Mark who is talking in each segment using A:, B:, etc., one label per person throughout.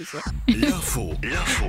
A: c'est ça.
B: L'info, l'info.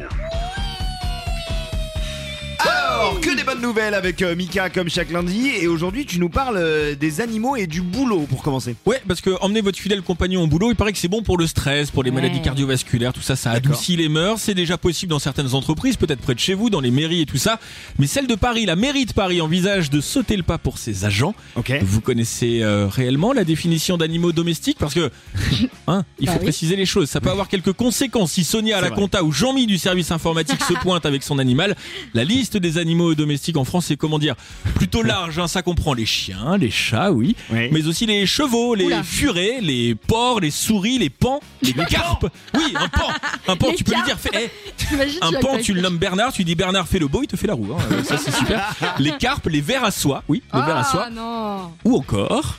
C: Alors, que des bonnes nouvelles avec euh, Mika comme chaque lundi. Et aujourd'hui, tu nous parles euh, des animaux et du boulot pour commencer.
A: Ouais, parce que emmener votre fidèle compagnon au boulot, il paraît que c'est bon pour le stress, pour les maladies cardiovasculaires, tout ça, ça adoucit les mœurs. C'est déjà possible dans certaines entreprises, peut-être près de chez vous, dans les mairies et tout ça. Mais celle de Paris, la mairie de Paris, envisage de sauter le pas pour ses agents.
C: Ok.
A: Vous connaissez euh, réellement la définition d'animaux domestiques? Parce que, hein, il
D: Bah
A: faut
D: oui.
A: préciser les choses. Ça peut avoir quelques conséquences. Si Sonia à la
C: vrai.
A: compta ou Jean-Mi du service informatique se pointe avec son animal, la liste des animaux domestiques en France est comment dire plutôt large. hein. Ça comprend les chiens, les chats, oui,
C: Oui.
A: mais aussi les chevaux, les
D: Oula.
A: furets, les porcs, les souris, les pans, les carpes. Oui, un pan, un pan.
D: Les
A: tu peux lui dire, fais- eh, un pan, tu le nommes Bernard, tu dis Bernard fais le beau, il te fait la roue. hein. Euh, Ça c'est super. Les carpes, les vers à soie, oui, les vers à soie,
D: Ah non
A: ou encore.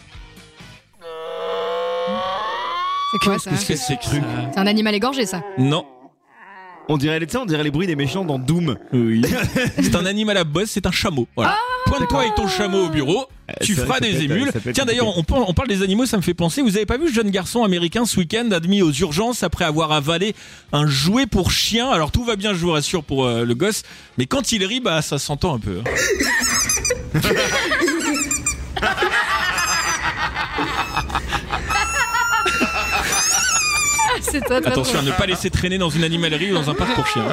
D: C'est quoi
A: Qu'est-ce que c'est ça
D: C'est un animal égorgé ça?
A: Non.
C: On dirait, tu sais, on dirait les bruits des méchants dans Doom.
A: Oui. c'est un animal à bosse, c'est un chameau. Voilà. Pointe-toi avec ton chameau au bureau. Tu
C: c'est vrai
A: feras des
C: peut
A: émules. Tiens d'ailleurs, on, parle- on parle des animaux, ça me fait penser. Vous avez pas vu ce jeune garçon américain ce week-end admis aux urgences après avoir avalé un jouet pour chien? Alors tout va bien, je vous rassure pour euh, le gosse, mais quand il rit, bah ça s'entend un peu. hein.
D: C'est toi, toi,
A: Attention à ne pas laisser traîner dans une animalerie ou dans un parc pour chiens.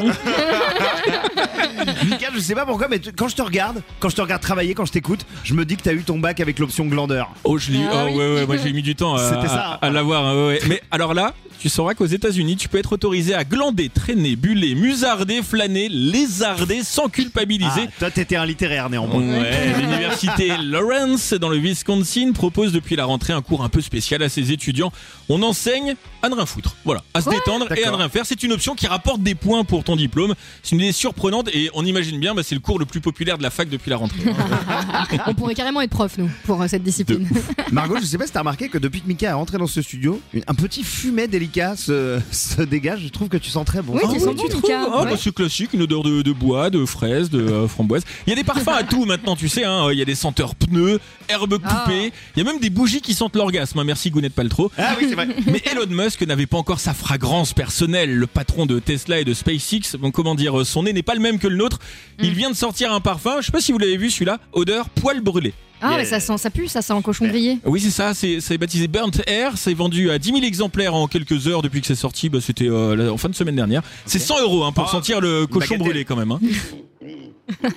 C: Mika, je sais pas pourquoi, mais tu- quand je te regarde, quand je te regarde travailler, quand je t'écoute, je me dis que t'as eu ton bac avec l'option glandeur.
A: Oh, je lis.
D: Ah
A: oh,
D: oui.
A: ouais, ouais, moi j'ai mis du temps à,
C: C'était ça,
A: à-
C: hein.
A: à l'avoir. hein, ouais, ouais. Mais alors là, tu sauras qu'aux États-Unis, tu peux être autorisé à glander, traîner, buller, musarder, flâner, lézarder sans culpabiliser.
C: Ah, toi, t'étais un littéraire néanmoins.
A: Ouais, l'université Lawrence dans le Wisconsin propose depuis la rentrée un cours un peu spécial à ses étudiants. On enseigne à ne rien foutre. Voilà, à se détendre et à ne rien faire. C'est une option qui rapporte des points pour ton diplôme. C'est une idée surprenante et on imagine bien, bah, c'est le cours le plus populaire de la fac depuis la rentrée.
D: On pourrait carrément être prof, nous, pour euh, cette discipline.
C: Margot, je sais pas si t'as remarqué que depuis que Mika est rentré dans ce studio, une- un petit fumet délicat se, se dégage. Je trouve que tu sens très bon.
D: Oui,
C: Ah
D: tu sens bon, Mika.
A: Ah,
D: Ouais.
A: bah, c'est classique, une odeur de, de bois, de fraises, de euh, framboise. Il y a des parfums à tout maintenant, tu sais. hein. Il y a des senteurs pneus, herbes
D: Ah.
A: coupées. Il y a même des bougies qui sentent l'orgasme. hein. Merci Gwyneth Paltrow.
C: Ah oui, c'est vrai.
A: Mais Elon Musk n'avait pas encore sa fragrance personnelle. Le patron de Tesla et de SpaceX, bon, comment dire, son nez n'est pas le même que le nôtre.
D: Mm.
A: Il vient de sortir un parfum. Je sais pas si vous l'avez vu celui-là. Odeur poil brûlé.
D: Ah, mais ça sent, ça pue, ça sent en cochon grillé.
A: Oui, c'est ça. C'est c'est baptisé Burnt Air. C'est vendu à 10 000 exemplaires en quelques heures depuis que c'est sorti. Bah, C'était euh, la- en fin de semaine dernière. C'est 100 euros hein, pour
C: Ah,
A: sentir le cochon
C: bagatelle.
A: brûlé quand même. hein.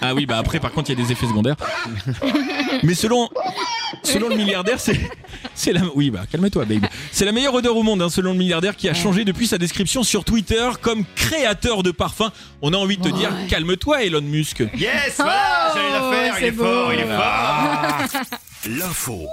A: Ah oui, bah après, par contre, il y a des effets secondaires. Mais selon, selon le milliardaire, c'est, c'est la, oui, bah, calme-toi, babe. C'est la meilleure odeur au monde, hein, selon le milliardaire qui a changé depuis sa description sur Twitter comme créateur de parfums. On a envie de te dire, calme-toi, Elon Musk.
C: Yes, voilà, j'allais la faire.
D: Oh,
C: Il est fort,
D: beau.
C: il est fort.
B: L'info,